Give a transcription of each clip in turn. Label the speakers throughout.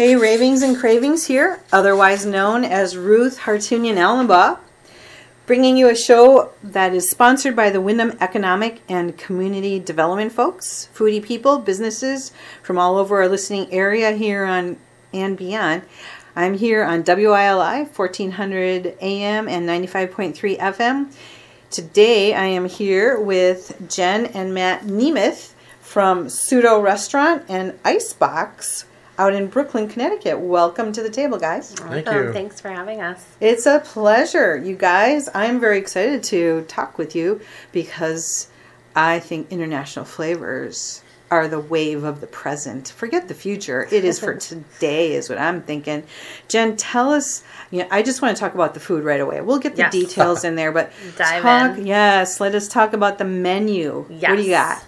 Speaker 1: Hey, Ravings and Cravings here, otherwise known as Ruth Hartunian Alumbaugh, bringing you a show that is sponsored by the Windham Economic and Community Development folks, foodie people, businesses from all over our listening area here on and beyond. I'm here on WILI 1400 AM and 95.3 FM. Today I am here with Jen and Matt Nemeth from Suto Restaurant and Icebox out in Brooklyn, Connecticut. Welcome to the table, guys.
Speaker 2: Thank
Speaker 3: Welcome.
Speaker 2: you.
Speaker 3: Thanks for having us.
Speaker 1: It's a pleasure, you guys. I'm very excited to talk with you because I think international flavors are the wave of the present. Forget the future. It is for today, is what I'm thinking. Jen, tell us. You know, I just want to talk about the food right away. We'll get the
Speaker 3: Yes.
Speaker 1: details in there, but
Speaker 3: Dive
Speaker 1: talk.
Speaker 3: in.
Speaker 1: Yes, let us talk about the menu. Yes. What do you got?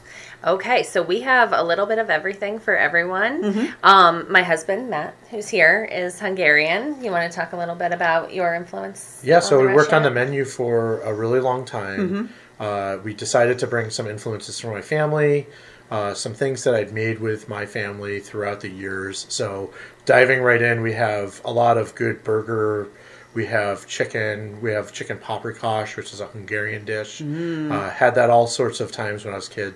Speaker 3: Okay, so we have a little bit of everything for everyone.
Speaker 1: Mm-hmm.
Speaker 3: Um, my husband Matt, who's here, is Hungarian. You want to talk a little bit about your influence?
Speaker 2: Yeah, so we
Speaker 3: the
Speaker 2: worked on the menu for a really long time. Uh, we decided to bring some influences from my family, uh, some things that I'd made with my family throughout the years. So diving right in, we have a lot of good burger. We have chicken. We have chicken paprikash, which is a Hungarian dish. Uh, had that all sorts of times when I was a kid.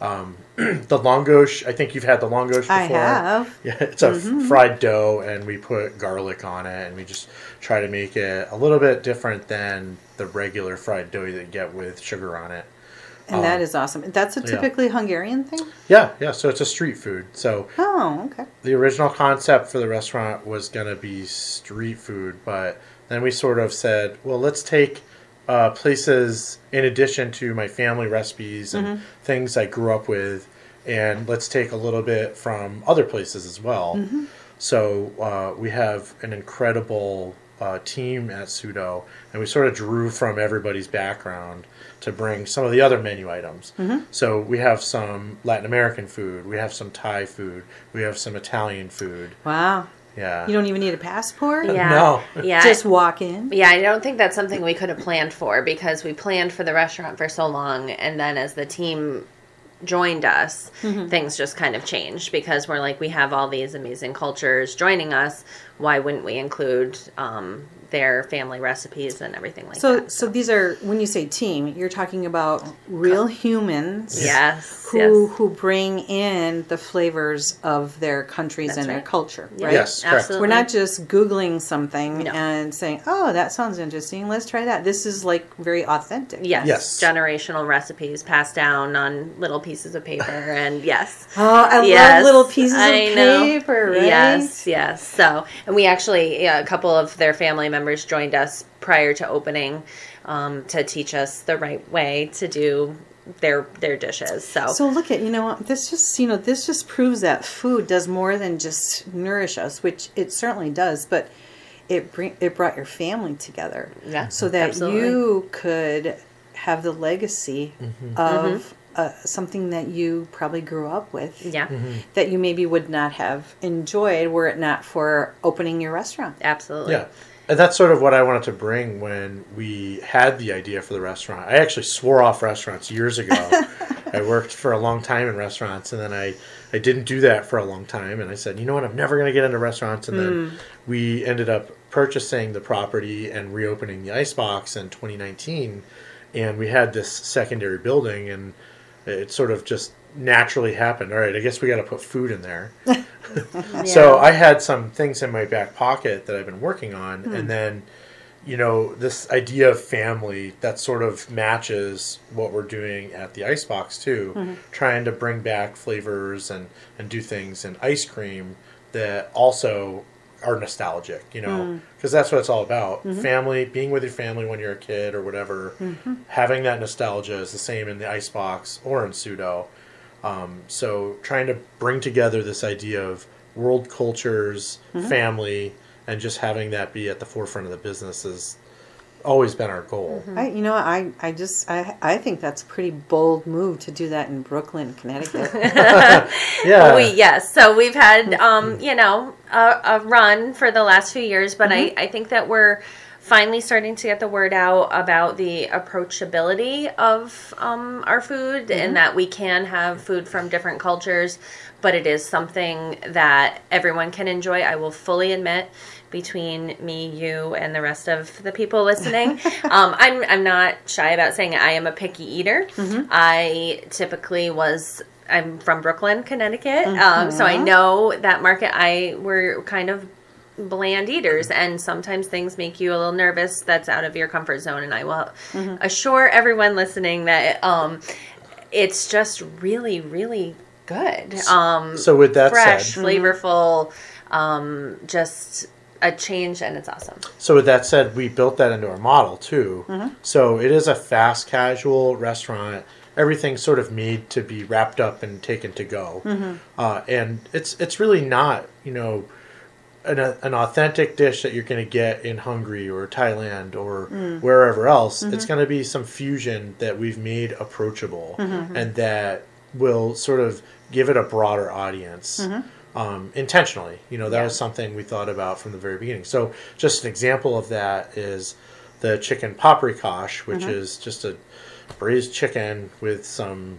Speaker 2: Um, the longosh, I think you've had the longosh before.
Speaker 1: I have.
Speaker 2: Yeah, it's a f- fried dough, and we put garlic on it, and we just try to make it a little bit different than the regular fried dough that you get with sugar on it.
Speaker 1: And that is awesome. That's a
Speaker 2: yeah.
Speaker 1: typically Hungarian thing?
Speaker 2: Yeah, yeah. So it's a street food. So
Speaker 1: Oh, okay.
Speaker 2: the original concept for the restaurant was gonna be street food, but then we sort of said, well, let's take uh, places in addition to my family recipes and things I grew up with, and let's take a little bit from other places as well. So uh, we have an incredible uh, team at Suto, and we sort of drew from everybody's background to bring some of the other menu items. So we have some Latin American food, we have some Thai food, we have some Italian food.
Speaker 1: Wow.
Speaker 2: Yeah.
Speaker 1: You don't even need a passport?
Speaker 3: Yeah.
Speaker 2: No.
Speaker 3: Yeah.
Speaker 1: Just walk in?
Speaker 3: yeah, I don't think that's something we could have planned for because we planned for the restaurant for so long, and then as the team joined us,
Speaker 1: Mm-hmm.
Speaker 3: things just kind of changed because we're like, we have all these amazing cultures joining us. Why wouldn't we include um, their family recipes and everything like
Speaker 1: So,
Speaker 3: that?
Speaker 1: so so these are when you say team, you're talking about real humans,
Speaker 3: yes,
Speaker 1: who
Speaker 3: yes.
Speaker 1: who bring in the flavors of their countries
Speaker 3: That's
Speaker 1: and their culture,
Speaker 3: Yeah,
Speaker 1: right?
Speaker 2: Yes, correct.
Speaker 3: absolutely.
Speaker 1: We're not just googling something
Speaker 3: No.
Speaker 1: and saying, "Oh, that sounds interesting. Let's try that." This is like very authentic.
Speaker 3: Yes,
Speaker 2: Yes.
Speaker 3: generational recipes passed down on little pieces of paper, and yes,
Speaker 1: Oh, I
Speaker 3: Yes,
Speaker 1: love little pieces
Speaker 3: I
Speaker 1: of
Speaker 3: know.
Speaker 1: paper, right?
Speaker 3: Yes, yes. So, and we actually, yeah, a couple of their family members joined us prior to opening um, to teach us the right way to do their their dishes. So,
Speaker 1: So look at you know this just you know this just proves that food does more than just nourish us, which it certainly does, but it bring it brought your family together,
Speaker 3: Yeah,
Speaker 1: so that
Speaker 3: absolutely.
Speaker 1: you could have the legacy of uh, something that you probably grew up with,
Speaker 3: yeah,
Speaker 1: that you maybe would not have enjoyed were it not for opening your restaurant.
Speaker 3: absolutely.
Speaker 2: Yeah. And that's sort of what I wanted to bring when we had the idea for the restaurant. I actually swore off restaurants years ago. I worked for a long time in restaurants, and then I, I didn't do that for a long time. And I said, you know what, I'm never going to get into restaurants. And then hmm. we ended up purchasing the property and reopening the Icebox in 2019. And we had this secondary building, and it sort of just naturally happened. All right, I guess we got to put food in there. So I had some things in my back pocket that I've been working on,
Speaker 1: Hmm.
Speaker 2: and then, you know, this idea of family that sort of matches what we're doing at the Icebox too,
Speaker 1: Mm-hmm.
Speaker 2: trying to bring back flavors and and do things in ice cream that also are nostalgic, you know,
Speaker 1: Hmm.
Speaker 2: because that's what it's all about.
Speaker 1: Mm-hmm.
Speaker 2: Family, being with your family when you're a kid or whatever, having that nostalgia is the same in the Icebox or in Suto. Um, so trying to bring together this idea of world cultures,
Speaker 1: Mm-hmm.
Speaker 2: family, and just having that be at the forefront of the business has always been our goal.
Speaker 1: I, you know, I, I just, I, I think that's a pretty bold move to do that in Brooklyn, Connecticut.
Speaker 2: Yeah,
Speaker 3: we yes so we've had um you know a, a run for the last few years but I, I think that we're finally starting to get the word out about the approachability of um, our food and that we can have food from different cultures, but it is something that everyone can enjoy. I will fully admit. Between me, you, and the rest of the people listening, um, I'm I'm not shy about saying I am a picky eater. I typically was I'm from Brooklyn, Connecticut, um, so I know that market. I we're kind of bland eaters, and sometimes things make you a little nervous. That's out of your comfort zone, and I will assure everyone listening that um, it's just really, really good. Um,
Speaker 2: So with that
Speaker 3: fresh,
Speaker 2: said,
Speaker 3: flavorful, um, just a change, and it's awesome.
Speaker 2: so with that said, we built that into our model too. So it is a fast casual restaurant. Everything's sort of made to be wrapped up and taken to go, uh, and it's it's really not you know an, an authentic dish that you're going to get in Hungary or Thailand or mm. wherever else. It's mm-hmm. going to be some fusion that we've made approachable mm-hmm, mm-hmm. and that will sort of give it a broader audience um, intentionally. You know, that
Speaker 3: Yeah.
Speaker 2: was something we thought about from the very beginning. So, just an example of that is the chicken paprikash, which is just a braised chicken with some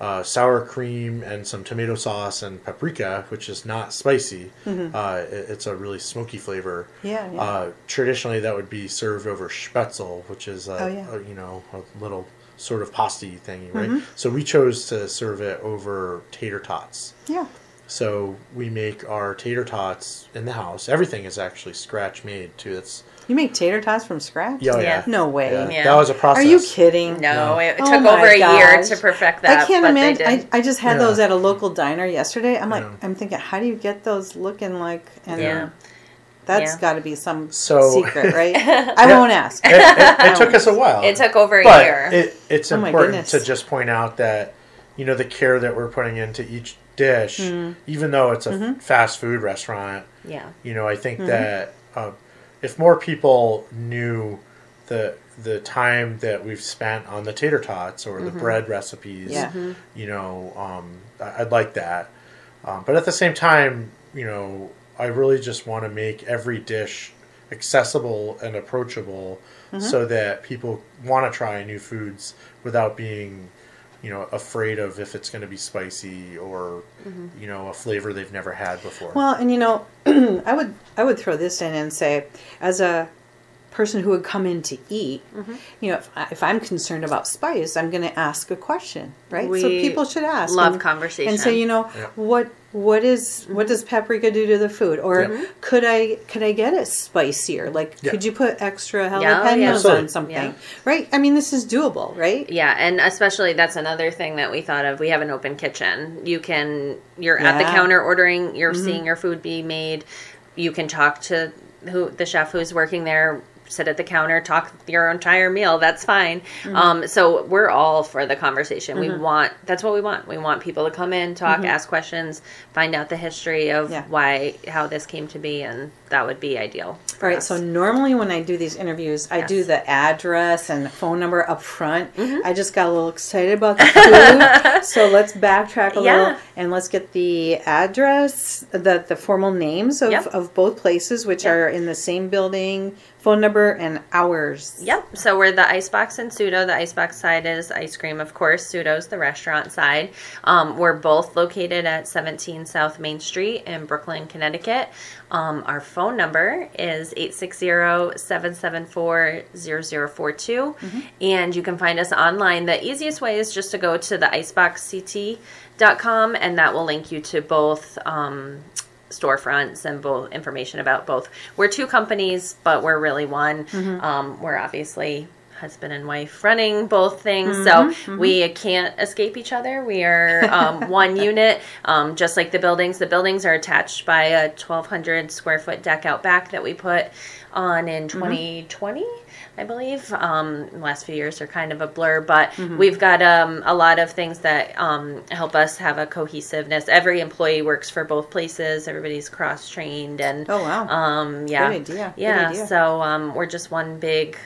Speaker 2: uh, sour cream and some tomato sauce and paprika, which is not spicy. Uh, it- it's a really smoky flavor.
Speaker 1: Yeah, yeah.
Speaker 2: Uh, traditionally, that would be served over spätzle, which is a,
Speaker 1: Oh, yeah.
Speaker 2: a, you know a little sort of pasty thingy, right? So we chose to serve it over tater tots.
Speaker 1: Yeah.
Speaker 2: So we make our tater tots in the house. Everything is actually scratch made too. That's
Speaker 1: You make tater tots from scratch?
Speaker 2: yeah, oh,
Speaker 3: Yeah.
Speaker 2: yeah.
Speaker 1: No way.
Speaker 2: Yeah.
Speaker 3: Yeah.
Speaker 2: That was a process.
Speaker 1: Are you kidding?
Speaker 3: No,
Speaker 2: No.
Speaker 3: it, it
Speaker 1: Oh
Speaker 3: took over a year to perfect that.
Speaker 1: I can't
Speaker 3: but they
Speaker 1: imagine.
Speaker 3: did.
Speaker 1: I, I just had
Speaker 2: Yeah.
Speaker 1: those at a local diner yesterday. I'm like,
Speaker 2: Yeah.
Speaker 1: I'm thinking, how do you get those looking like? And
Speaker 3: Yeah.
Speaker 1: that's
Speaker 3: Yeah.
Speaker 1: got to be some
Speaker 2: So-
Speaker 1: secret, right? I won't ask.
Speaker 2: It, it, it took us a while.
Speaker 3: It took over a
Speaker 2: but
Speaker 3: year.
Speaker 2: It, it's
Speaker 1: Oh my
Speaker 2: important
Speaker 1: goodness.
Speaker 2: to just point out that you know the care that we're putting into each dish,
Speaker 1: Mm-hmm.
Speaker 2: even though it's a fast food restaurant.
Speaker 3: yeah.
Speaker 2: You know, I think
Speaker 1: Mm-hmm.
Speaker 2: that uh, if more people knew the the time that we've spent on the tater tots or the bread recipes,
Speaker 1: Mm-hmm.
Speaker 2: You know, um, I'd like that. Um, but at the same time, you know, I really just want to make every dish accessible and approachable
Speaker 1: Mm-hmm.
Speaker 2: so that people want to try new foods without being you know afraid of if it's going to be spicy or mm-hmm. you know a flavor they've never had before.
Speaker 1: Well, and you know, I would I would throw this in and say, as a person who would come in to eat,
Speaker 3: Mm-hmm.
Speaker 1: you know, if, I, if I'm concerned about spice, I'm going to ask a question, right? so people should ask.
Speaker 3: love
Speaker 1: and,
Speaker 3: conversation.
Speaker 1: and say, you know,
Speaker 2: Yeah.
Speaker 1: what what is what does paprika do to the food, or
Speaker 2: Yeah. Mm-hmm.
Speaker 1: could I could I get it spicier? Like,
Speaker 2: Yeah.
Speaker 1: could you put extra
Speaker 3: Yeah, oh,
Speaker 1: jalapenos
Speaker 3: yeah.
Speaker 2: Absolutely.
Speaker 1: on something,
Speaker 3: Yeah.
Speaker 1: right? I mean, this is doable, right?
Speaker 3: Yeah, and especially that's another thing that we thought of. We have an open kitchen. You can you're at the counter ordering, you're mm-hmm. seeing your food be made. You can talk to who the chef who's working there, sit at the counter, talk your entire meal. That's fine. Mm-hmm. Um, so we're all for the conversation. We mm-hmm. want that's what we want. We want people to come in, talk, mm-hmm. ask questions, find out the history of
Speaker 1: Yeah.
Speaker 3: why how this came to be, and that would be ideal.
Speaker 1: Right.
Speaker 3: us.
Speaker 1: So normally when I do these interviews, I do the address and the phone number up front.
Speaker 3: Mm-hmm.
Speaker 1: I just got a little excited about the food. so let's backtrack a
Speaker 3: Yeah.
Speaker 1: little and let's get the address, the the formal names of,
Speaker 3: Yep.
Speaker 1: of both places, which
Speaker 3: Yep.
Speaker 1: are in the same building, phone number and hours.
Speaker 3: Yep. So we're the Icebox and Suto. The Icebox side is ice cream, of course. Suto's the restaurant side. Um, we're both located at 17 South Main Street in Brooklyn, Connecticut. Um, our phone number is 860-774-0042. And you can find us online. The easiest way is just to go to the iceboxct.com and that will link you to both um, storefronts and both information about both. We're two companies, but we're really one. Um, we're obviously husband and wife running both things, so we can't escape each other. We are um, one unit, um, just like the buildings. The buildings are attached by a 1,200 square foot deck out back that we put on in 2020. I believe. Um, last few years are kind of a blur, but we've got um, a lot of things that um, help us have a cohesiveness. Every employee works for both places. Everybody's cross trained, and
Speaker 1: Oh wow.
Speaker 3: um, yeah,
Speaker 1: Good idea. Good
Speaker 3: yeah. So um, we're just one big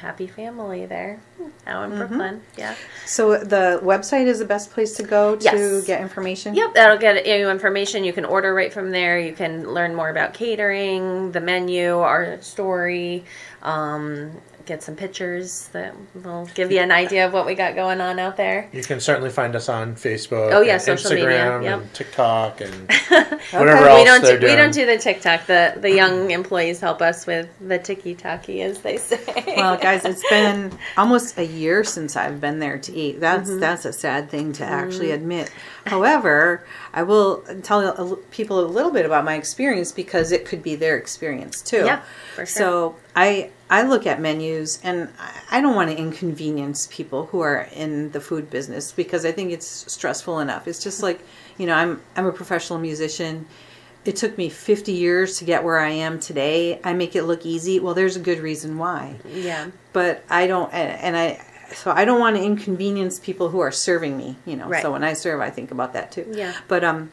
Speaker 3: happy family there. out in Brooklyn. Yeah.
Speaker 1: So the website is the best place to go to
Speaker 3: Yes.
Speaker 1: get information.
Speaker 3: Yep, that'll get you information. You can order right from there. You can learn more about catering, the menu, our story, um, get some pictures that will give you an idea of what we got going on out there.
Speaker 2: You can certainly find us on Facebook.
Speaker 3: Oh, yeah,
Speaker 2: and
Speaker 3: social
Speaker 2: Instagram
Speaker 3: media, yep.
Speaker 2: and TikTok and whatever
Speaker 1: We
Speaker 2: else
Speaker 3: we don't
Speaker 2: they're
Speaker 3: do, we don't do the TikTok. The the young employees help us with the tiki taki, as they say.
Speaker 1: Well, guys, it's been almost a year since I've been there to eat. That's mm-hmm. that's a sad thing to actually mm-hmm. admit. However, I will tell people a little bit about my experience because it could be their experience too.
Speaker 3: Yeah, for sure.
Speaker 1: So I I look at menus and I- don't want to inconvenience people who are in the food business because I think it's stressful enough. It's just like you know I'm I'm a professional musician. It took me 50 years to get where I am today. I make it look easy. Well, there's a good reason why
Speaker 3: yeah,
Speaker 1: but I don't, and I, so I don't want to inconvenience people who are serving me, you know.
Speaker 3: Right.
Speaker 1: So when I serve, I think about that too.
Speaker 3: Yeah.
Speaker 1: But um,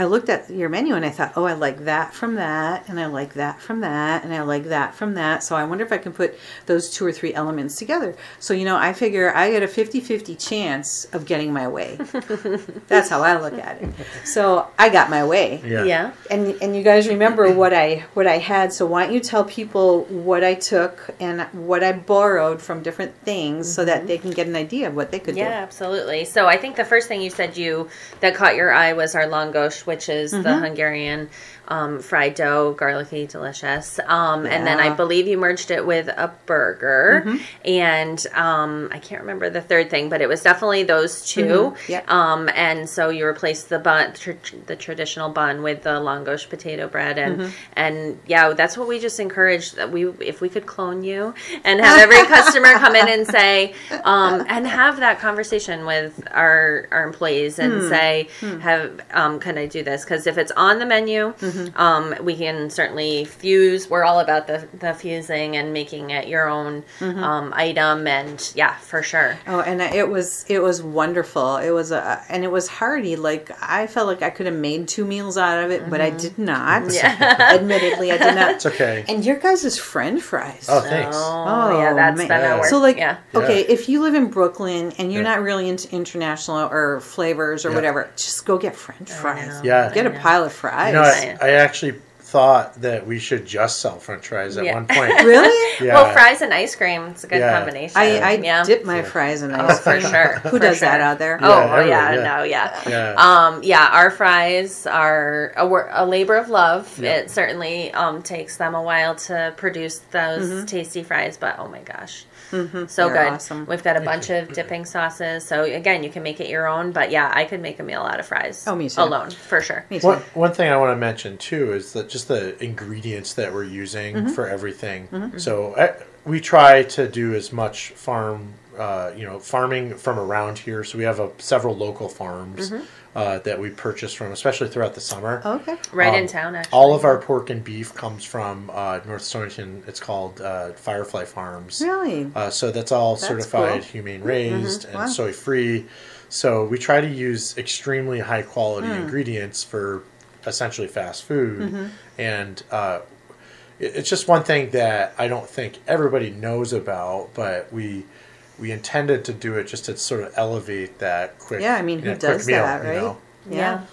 Speaker 1: I looked at your menu and I thought, oh, I like that from that, and I like that from that, and I like that from that. So I wonder if I can put those two or three elements together. So you know, I figure I get a 50-50 chance of getting my way. That's how I look at it. So I got my way
Speaker 2: yeah.
Speaker 3: yeah.
Speaker 1: and and you guys remember what I what I had. So why don't you tell people what I took and what I borrowed from different things so that mm-hmm. they can get an idea of what they could do.
Speaker 3: Yeah, absolutely. So I think the first thing you said you that caught your eye was our long langosh, which is the
Speaker 1: Mm-hmm.
Speaker 3: Hungarian um, fried dough, garlicky, delicious. Um, And then I
Speaker 1: Mm-hmm.
Speaker 3: believe you merged it with a burger, and um, I can't remember the third thing, but it was definitely those 2
Speaker 1: Mm-hmm. Yep.
Speaker 3: Um, and so you replaced the bun, tr- the traditional bun, with the langosh potato bread, and
Speaker 1: Mm-hmm.
Speaker 3: and yeah, that's what we just encourage that we if we could clone you and have every customer come in and say, um, and have that conversation with our our employees and
Speaker 1: Hmm.
Speaker 3: say, have um, can I do this? Because if it's on the menu,
Speaker 1: Mm-hmm.
Speaker 3: um, we can certainly fuse. We're all about the the fusing and making it your own
Speaker 1: Mm-hmm.
Speaker 3: um, item, and yeah, for sure.
Speaker 1: Oh, and it was it was wonderful. It was a and it was hearty. Like I felt like I could have made two meals out of it, but I did not.
Speaker 3: Yeah.
Speaker 1: Admittedly, I did not.
Speaker 2: It's okay.
Speaker 1: And your guys' French fries.
Speaker 2: Oh, thanks.
Speaker 3: Oh, yeah, that's
Speaker 1: man.
Speaker 3: been our work.
Speaker 1: So like,
Speaker 3: yeah.
Speaker 1: okay,
Speaker 2: Yeah.
Speaker 1: if you live in Brooklyn and you're
Speaker 2: Yeah.
Speaker 1: not really into international or flavors or
Speaker 2: Yeah.
Speaker 1: whatever, just go get French fries.
Speaker 3: know.
Speaker 2: Yeah.
Speaker 1: Get a pile of fries.
Speaker 2: You know,
Speaker 3: Right.
Speaker 2: I, I actually thought that we should just sell French fries at
Speaker 3: Yeah.
Speaker 2: one point.
Speaker 1: really?
Speaker 2: Yeah.
Speaker 3: Well, fries and ice cream. It's a good
Speaker 2: Yeah.
Speaker 3: combination.
Speaker 1: I, I
Speaker 3: yeah.
Speaker 1: dip my fries in
Speaker 3: Oh,
Speaker 1: ice
Speaker 3: for
Speaker 1: cream.
Speaker 3: sure.
Speaker 1: Who
Speaker 3: for
Speaker 1: does that
Speaker 3: sure.
Speaker 1: out there?
Speaker 3: Oh,
Speaker 2: Yeah,
Speaker 3: oh, yeah,
Speaker 2: everyone, yeah.
Speaker 3: no, yeah.
Speaker 2: Yeah.
Speaker 3: Um, yeah, our fries are a, wor- a labor of love.
Speaker 2: Yeah.
Speaker 3: It certainly um, takes them a while to produce those
Speaker 1: Mm-hmm.
Speaker 3: tasty fries, but oh my gosh. So
Speaker 1: They're
Speaker 3: good.
Speaker 1: awesome.
Speaker 3: We've got a bunch of dipping sauces. So again, you can make it your own, but yeah, I could make a meal out of fries.
Speaker 1: Oh, me too.
Speaker 3: Alone, for sure.
Speaker 1: Me too.
Speaker 2: One, one thing I want to mention too is that just the ingredients that we're using
Speaker 1: Mm-hmm.
Speaker 2: for everything. So uh, we try to do as much farm, uh, you know, farming from around here. So we have a, several local farms
Speaker 1: Mm-hmm.
Speaker 2: uh, that we purchase from, especially throughout the summer.
Speaker 1: Okay.
Speaker 3: Right
Speaker 2: Um,
Speaker 3: in town, actually.
Speaker 2: All of our pork and beef comes from uh, North Stonington. It's called uh, Firefly Farms.
Speaker 1: Really?
Speaker 2: Uh, so that's all
Speaker 1: That's
Speaker 2: certified
Speaker 1: cool. Mm-hmm.
Speaker 2: humane raised and
Speaker 1: Wow.
Speaker 2: soy free. So we try to use extremely high quality
Speaker 1: Hmm.
Speaker 2: ingredients for essentially fast food,
Speaker 1: Mm-hmm.
Speaker 2: and uh, it's just one thing that I don't think everybody knows about, but we we intended to do it just to sort of elevate that quick.
Speaker 1: Yeah, I mean,
Speaker 2: you
Speaker 1: who
Speaker 2: know,
Speaker 1: does
Speaker 2: meal,
Speaker 1: that,
Speaker 2: you
Speaker 1: right?
Speaker 2: know?
Speaker 3: Yeah.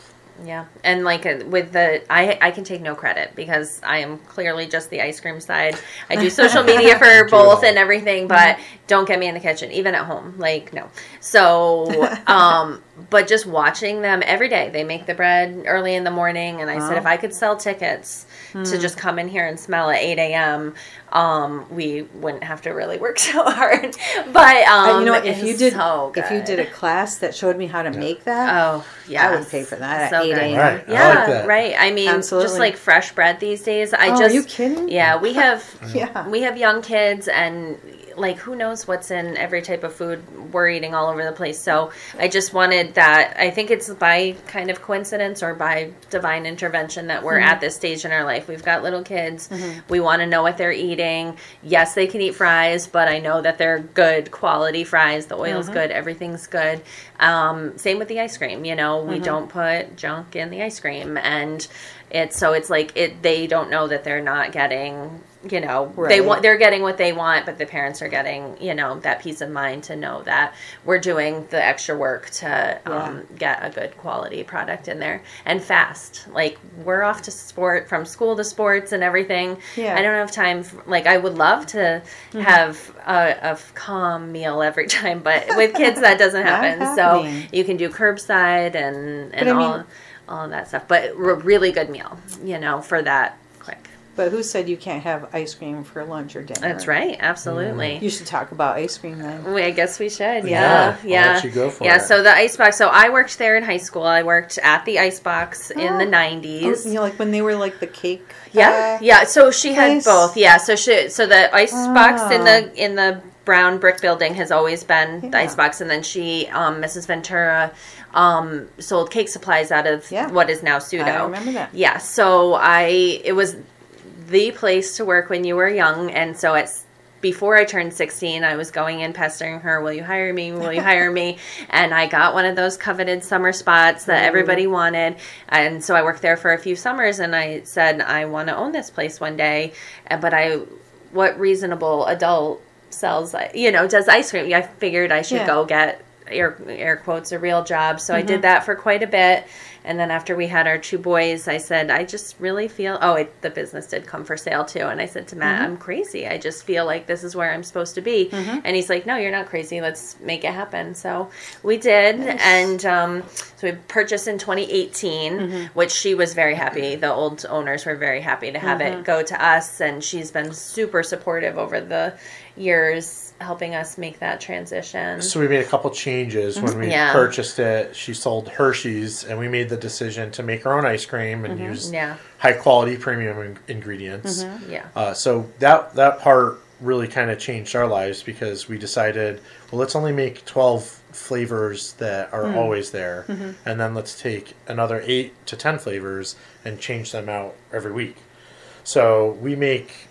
Speaker 3: Yeah. And like uh, with the I I can take no credit because I am clearly just the ice cream side. I do social media for both and everything, but don't get me in the kitchen even at home. Like no. So um but just watching them every day. They make the bread early in the morning and I said if I could sell tickets to just come in here and smell at 8 a.m. Um, we wouldn't have to really work so hard. But um,
Speaker 1: you know, what, if you did
Speaker 3: so
Speaker 1: if you did a class that showed me how to make that,
Speaker 3: Oh, yeah.
Speaker 1: I would pay for that at
Speaker 3: So
Speaker 1: 8 a.m.
Speaker 2: Right. I
Speaker 3: Yeah,
Speaker 2: like that.
Speaker 3: right. I mean,
Speaker 1: Absolutely.
Speaker 3: just like fresh bread these days. I
Speaker 1: Oh,
Speaker 3: just
Speaker 1: are you kidding?
Speaker 3: Yeah, we have
Speaker 1: Yeah.
Speaker 3: we have young kids and like who knows what's in every type of food we're eating all over the place. So I just wanted that I think it's by kind of coincidence or by divine intervention that we're
Speaker 1: Mm-hmm.
Speaker 3: at this stage in our life. We've got little kids. We want to know what they're eating. Yes, they can eat fries, but I know that they're good quality fries. The oil's
Speaker 1: Mm-hmm.
Speaker 3: good, everything's good. Um, same with the ice cream, you know,
Speaker 1: Mm-hmm.
Speaker 3: we don't put junk in the ice cream and It's so it's like it. They don't know that they're not getting. You know, they want they're getting what they want, but the parents are getting you know that peace of mind to know that we're doing the extra work to um, get a good quality product in there and fast. Like we're off to sport from school to sports and everything.
Speaker 1: Yeah.
Speaker 3: I don't have time. For, like I would love to
Speaker 1: Mm-hmm.
Speaker 3: have a, a calm meal every time, but with kids that doesn't happen. So you can do curbside and and all
Speaker 1: mean-
Speaker 3: all of that stuff. But r- really good meal, you know, for that.
Speaker 1: But who said you can't have ice cream for lunch or dinner?
Speaker 3: That's right. Absolutely.
Speaker 1: You should talk about ice cream then.
Speaker 3: We, I guess we should.
Speaker 2: Yeah,
Speaker 3: Yeah,
Speaker 2: I'll
Speaker 3: yeah.
Speaker 2: let you go for
Speaker 3: yeah.
Speaker 2: it.
Speaker 3: So the icebox. So I worked there in high school. I worked at the ice icebox in the
Speaker 1: Oh.
Speaker 3: nineties.
Speaker 1: You know, like when they were like the cake.
Speaker 3: Yeah,
Speaker 1: uh,
Speaker 3: yeah. So she had
Speaker 1: place?
Speaker 3: both. Yeah. So she. So the ice box in
Speaker 1: Oh.
Speaker 3: the in the brown brick building has always been the
Speaker 1: Yeah.
Speaker 3: ice box, and then she, um, Mrs. Ventura, um, sold cake supplies out of
Speaker 1: Yeah.
Speaker 3: what is now Suto.
Speaker 1: I remember that.
Speaker 3: Yeah. So I. It was the place to work when you were young, and so it's. Before I turned 16, I was going in pestering her, Will you hire me? Will you hire me? And I got one of those coveted summer spots that mm-hmm. everybody wanted. And so I worked there for a few summers and I said, I want to own this place one day. But I, what reasonable adult sells, you know, does ice cream? I figured I should
Speaker 1: Yeah.
Speaker 3: go get air, air quotes a real job. So I did mm-hmm. that for quite a bit. And then after we had our two boys, I said, I just really feel, oh, it, the business did come for sale too. And I said to Matt, mm-hmm. I'm crazy. I just feel like this is where I'm supposed to be. Mm-hmm. And he's like, no, you're not crazy. Let's make it happen. So we did. And um, so we purchased in 2018, which she was very happy. The old owners were very happy to have it go to us. And she's been super supportive over the years, helping us make that transition.
Speaker 2: So we made a couple changes when we
Speaker 3: Yeah.
Speaker 2: purchased it. She sold Hershey's, and we made the decision to make our own ice cream and use
Speaker 3: Mm-hmm. Yeah.
Speaker 2: high quality premium in- ingredients.
Speaker 3: Yeah.
Speaker 2: Uh, so that that part really kind of changed our lives because we decided, well, let's only make twelve flavors that are always there, and then let's take another eight to ten flavors and change them out every week. So we make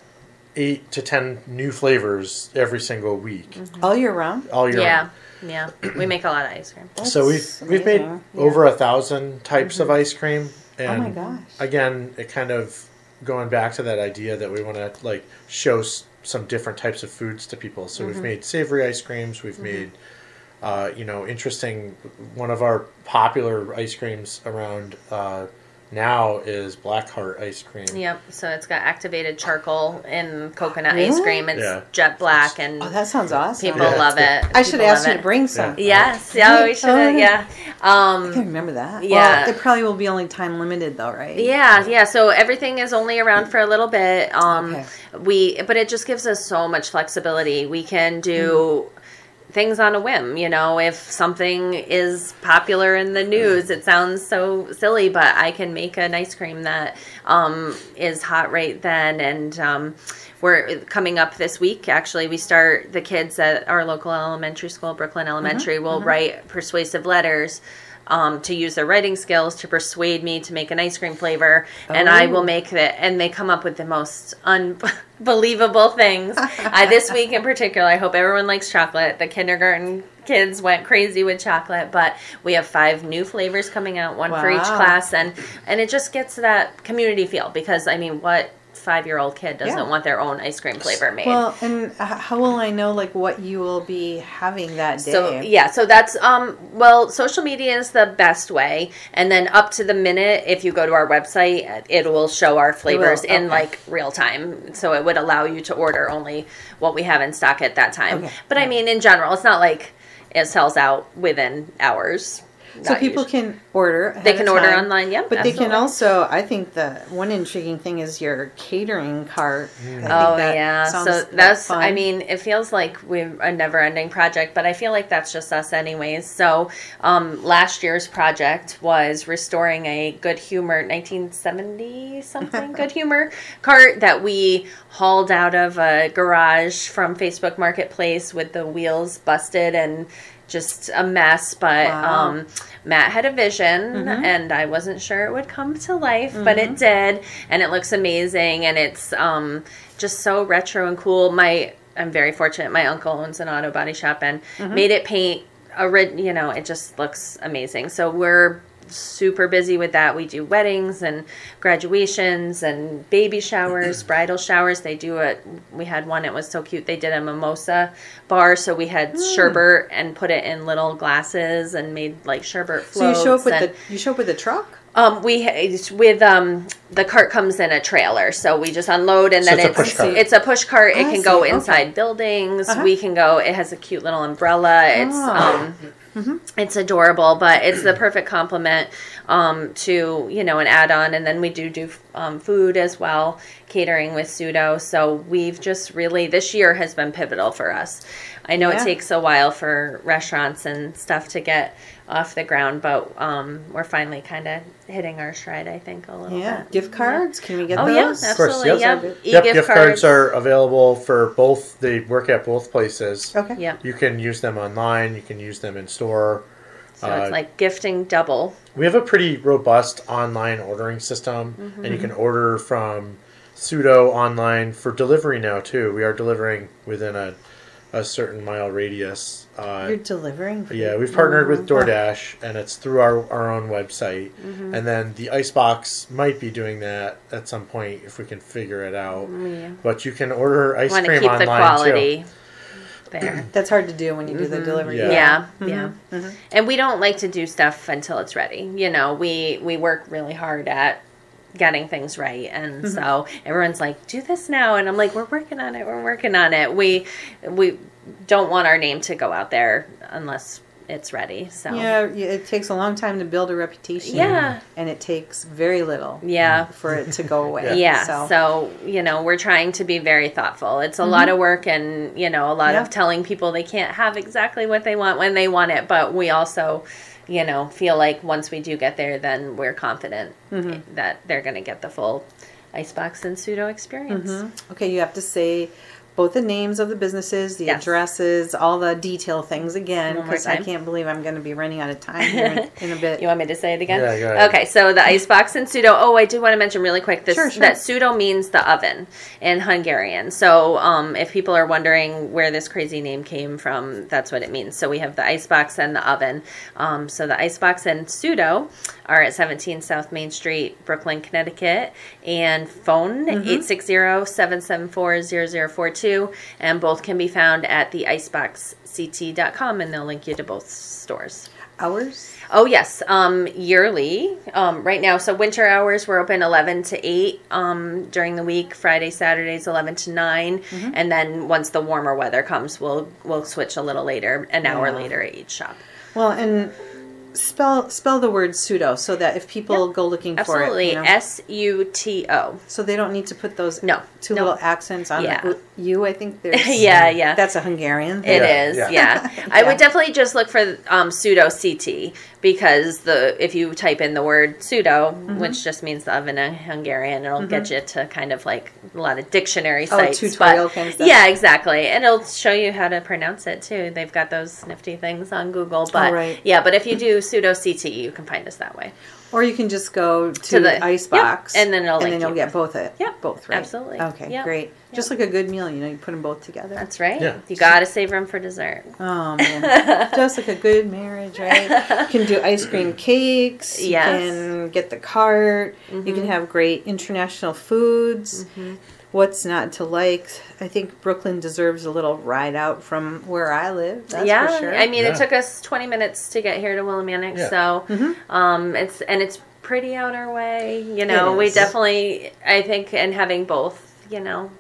Speaker 2: eight to ten new flavors every single week,
Speaker 1: All year round.
Speaker 2: all year.
Speaker 3: Yeah.
Speaker 2: round.
Speaker 3: Yeah. Yeah. We make a lot of ice cream.
Speaker 2: So we've
Speaker 1: That's
Speaker 2: we've made
Speaker 1: amazing.
Speaker 2: over a thousand types of ice cream, and
Speaker 1: Oh my gosh.
Speaker 2: again, it kind of going back to that idea that we want to like show s- some different types of foods to people. So we've made savory ice creams. We've made, uh, you know, interesting. One of our popular ice creams around uh, now is Black Heart ice cream.
Speaker 3: Yep. So it's got activated charcoal and coconut ice cream. It's
Speaker 2: Yeah.
Speaker 3: jet black and
Speaker 1: Oh, that sounds awesome.
Speaker 3: people
Speaker 2: Yeah,
Speaker 3: love it.
Speaker 1: I should ask
Speaker 3: love
Speaker 1: you to bring some.
Speaker 3: Yes. Yeah, we should.
Speaker 1: Oh,
Speaker 3: Yeah.
Speaker 1: I
Speaker 3: Um,
Speaker 1: can remember that.
Speaker 3: Yeah.
Speaker 1: Well, it probably will be only time limited though, right?
Speaker 3: Yeah, yeah. So everything is only around for a little bit. Um,
Speaker 1: Okay.
Speaker 3: we, but it just gives us so much flexibility. We can do things on a whim. You know, if something is popular in the news, it sounds so silly, but I can make an ice cream that um, is hot right then. And um, we're coming up this week. Actually, we start the kids at our local elementary school, Brooklyn Elementary, will write persuasive letters. Um, to use their writing skills to persuade me to make an ice cream flavor, and I will
Speaker 1: Oh.
Speaker 3: make it. And they come up with the most unbelievable things. uh, this week in particular, I hope everyone likes chocolate. The kindergarten kids went crazy with chocolate, but we have five new flavors coming out, one for each class, and and it just gets that community feel because I mean, what five year old kid doesn't
Speaker 1: Yeah.
Speaker 3: want their own ice cream flavor made?
Speaker 1: Well, and how will I know like what you will be having that day?
Speaker 3: So yeah, so that's um well, social media is the best way, and then up to the minute, if you go to our website, it will show our flavors in like real time. So it would allow you to order only what we have in stock at that time.
Speaker 1: Okay.
Speaker 3: But I mean, in general, it's not like it sells out within hours.
Speaker 1: So people
Speaker 3: usually.
Speaker 1: can order. ahead
Speaker 3: They
Speaker 1: of
Speaker 3: can order
Speaker 1: time.
Speaker 3: online, yep,
Speaker 1: But they can also. I think the one intriguing thing is your catering cart. I think
Speaker 3: Oh
Speaker 1: that
Speaker 3: yeah, so that's.
Speaker 1: fun.
Speaker 3: I mean, it feels like we're a never-ending project, but I feel like that's just us, anyways. So, um, last year's project was restoring a Good Humor 1970 something Good Humor cart that we hauled out of a garage from Facebook Marketplace with the wheels busted and just a mess. But
Speaker 1: Wow.
Speaker 3: um, Matt had a vision, and I wasn't sure it would come to life, but it did, and it looks amazing, and it's um, just so retro and cool. My I'm very fortunate. My uncle owns an auto body shop and made it paint. A red. you know, it just looks amazing. So we're super busy with that. We do weddings and graduations and baby showers, bridal showers. They do it. We had one. It was so cute. They did a mimosa bar, so we had sherbet and put it in little glasses and made like sherbet
Speaker 1: So you show up with
Speaker 3: and-
Speaker 1: the you show up with a truck.
Speaker 3: um, we with um the cart comes in a trailer, so we just unload and
Speaker 2: So
Speaker 3: then
Speaker 2: it's a
Speaker 3: it's
Speaker 2: push cart.
Speaker 3: it's a push cart. It can go inside
Speaker 1: okay.
Speaker 3: buildings.
Speaker 1: Uh-huh.
Speaker 3: We can go. It has a cute little umbrella. It's
Speaker 1: Oh.
Speaker 3: um, it's adorable, but it's the perfect complement um to you know an add on, and then we do do um, food as well, catering with Suto. So we've just really this year has been pivotal for us. I know
Speaker 1: Yeah.
Speaker 3: it takes a while for restaurants and stuff to get off the ground, but um, we're finally kind of hitting our stride. I think a little
Speaker 1: Yeah,
Speaker 3: bit.
Speaker 1: gift cards. Can we get
Speaker 3: Oh
Speaker 1: those?
Speaker 3: yeah,
Speaker 2: Of course,
Speaker 3: absolutely.
Speaker 2: yes.
Speaker 3: Yep.
Speaker 1: Yep,
Speaker 2: Yep,
Speaker 3: E-gift
Speaker 2: gift cards are available for both. They work at both places.
Speaker 1: Okay.
Speaker 3: Yeah.
Speaker 2: You can use them online. You can use them in store.
Speaker 3: So
Speaker 2: Uh,
Speaker 3: it's like gifting double.
Speaker 2: We have a pretty robust online ordering system, and
Speaker 3: Mm-hmm.
Speaker 2: you can order from Suto online for delivery now too. We are delivering within a, a certain mile radius. Uh,
Speaker 1: You're delivering.
Speaker 2: yeah, we've partnered with
Speaker 1: Mm-hmm.
Speaker 2: DoorDash, and it's through our, our own website.
Speaker 3: Mm-hmm.
Speaker 2: And then the Icebox might be doing that at some point if we can figure it out.
Speaker 3: Yeah.
Speaker 2: But you can order ice
Speaker 3: Want to
Speaker 2: cream
Speaker 3: keep
Speaker 2: online
Speaker 3: the quality there.
Speaker 1: Mm-hmm. That's hard to do when you do the delivery.
Speaker 2: Yeah.
Speaker 3: Yeah,
Speaker 1: Mhm,
Speaker 3: yeah.
Speaker 1: mhm.
Speaker 3: And we don't like to do stuff until it's ready. You know, we we work really hard at getting things right and
Speaker 1: Mm-hmm.
Speaker 3: so everyone's like do this now and i'm like we're working on it we're working on it we we don't want our name to go out there unless it's ready so
Speaker 1: Yeah, it takes a long time to build a reputation.
Speaker 3: Yeah.
Speaker 1: and it takes very little.
Speaker 3: Yeah.
Speaker 1: for it to go away.
Speaker 3: Yeah.
Speaker 1: so,
Speaker 3: So. you know, we're trying to be very thoughtful. It's a lot mm-hmm. of work and, you know, a lot
Speaker 1: Yeah.
Speaker 3: of telling people they can't have exactly what they want when they want it. But we also, you know, feel like once we do get there, then we're confident mm-hmm. that they're going to get the full Icebox and Suto experience. Mm-hmm.
Speaker 1: okay, you have to say both the names of the businesses, the
Speaker 3: Yes.
Speaker 1: addresses, all the detail things again, because I can't believe I'm going to be running out of time here in, in a bit.
Speaker 3: You want me to say it again?
Speaker 2: Yeah, go ahead.
Speaker 3: Okay, so the icebox and Suto. Oh, I do want to mention really quick this
Speaker 1: Sure, sure.
Speaker 3: that Suto means the oven in Hungarian. So um, if people are wondering where this crazy name came from, that's what it means. So we have the icebox and the oven. Um, so the icebox and Suto are at 17 South Main Street, Brooklyn, Connecticut, and phone
Speaker 1: Mm-hmm.
Speaker 3: 860-774-0042, and both can be found at the iceboxct.com, and they'll link you to both stores.
Speaker 1: Hours?
Speaker 3: Oh yes, um, yearly. Um, right now, so winter hours we're open eleven to eight um, during the week. Friday, Saturdays eleven to 9
Speaker 1: Mm-hmm.
Speaker 3: and then once the warmer weather comes, we'll we'll switch a little later, an hour
Speaker 1: Yeah.
Speaker 3: later at each shop.
Speaker 1: Well, and spell spell the word Suto so that if people go looking for it,
Speaker 3: Absolutely,
Speaker 1: you know,
Speaker 3: S U T O.
Speaker 1: so they don't need to put those
Speaker 3: No,
Speaker 1: two
Speaker 3: no.
Speaker 1: little accents on
Speaker 3: Yeah.
Speaker 1: the U. I think there's
Speaker 3: Yeah, yeah.
Speaker 1: That's a Hungarian.
Speaker 3: It
Speaker 1: thing.
Speaker 3: is,
Speaker 2: Yeah,
Speaker 3: yeah.
Speaker 2: yeah.
Speaker 3: I would definitely just look for um, Suto CT because the if you type in the word Suto,
Speaker 1: Mm-hmm.
Speaker 3: which just means the oven in Hungarian, it'll get you to kind of like a lot of dictionary
Speaker 1: Oh,
Speaker 3: sites.
Speaker 1: tutorial
Speaker 3: but-
Speaker 1: kind of stuff.
Speaker 3: Yeah, exactly, and it'll show you how to pronounce it too. They've got those nifty things on Google, but
Speaker 1: Oh, right.
Speaker 3: yeah. But if you do Suto CT, you can find us that way.
Speaker 1: Or you can just go to,
Speaker 3: To the-
Speaker 1: the icebox,
Speaker 3: yep, and then it'll
Speaker 1: and
Speaker 3: link
Speaker 1: then you'll
Speaker 3: you.
Speaker 1: get both it.
Speaker 3: Yep,
Speaker 1: both right.
Speaker 3: absolutely.
Speaker 1: Okay,
Speaker 3: Yep,
Speaker 1: great. Just like a good meal, you know, you put them both together.
Speaker 3: That's right.
Speaker 2: Yeah.
Speaker 3: You got to save room for dessert.
Speaker 1: Oh man, just like a good marriage, right? You can do ice cream cakes. You
Speaker 3: Yes.
Speaker 1: can get the cart. You can have great international foods. What's not to like? I think Brooklyn deserves a little ride out from where I live. That's
Speaker 3: yeah,
Speaker 1: for sure.
Speaker 3: I mean,
Speaker 2: Yeah.
Speaker 3: it took us 20 minutes to get here to Willimantic,
Speaker 2: Yeah.
Speaker 3: so
Speaker 1: Mm-hmm.
Speaker 3: um, it's and it's pretty out our way. You know, we definitely, I think, and having both, you know,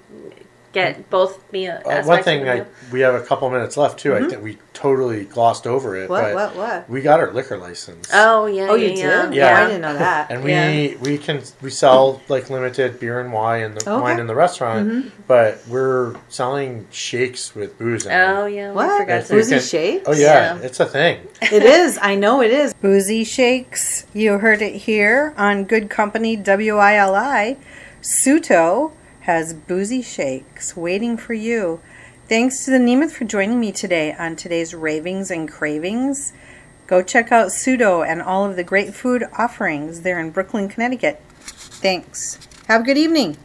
Speaker 3: get both be a
Speaker 2: Uh, one thing I we have a couple minutes left too. I think we totally glossed over it.
Speaker 1: Mm-hmm. what?
Speaker 2: but
Speaker 1: What? What?
Speaker 2: We got our liquor license.
Speaker 3: Oh yeah,
Speaker 1: Oh,
Speaker 3: yeah,
Speaker 1: you
Speaker 3: yeah.
Speaker 1: did?
Speaker 2: Yeah.
Speaker 1: Oh, I didn't know that.
Speaker 2: And we
Speaker 3: Yeah.
Speaker 2: we can we sell like limited beer and wine in the
Speaker 1: Okay. Mm-hmm.
Speaker 2: wine in the restaurant, but we're selling shakes with booze in.
Speaker 3: Oh yeah, we
Speaker 1: What?
Speaker 3: forgot
Speaker 2: If
Speaker 3: to.
Speaker 2: we
Speaker 1: Boozy
Speaker 2: can-
Speaker 1: shakes?
Speaker 2: Oh yeah,
Speaker 3: Yeah.
Speaker 2: it's a thing.
Speaker 1: It is. I know it is. Boozy Shakes. You heard it here on Good Company WILI. Suto has Boozy Shakes waiting for you. Thanks to the Nemeth for joining me today on today's Ravings and Cravings. Go check out Suto and all of the great food offerings there in Brooklyn, Connecticut. Thanks. Have a good evening.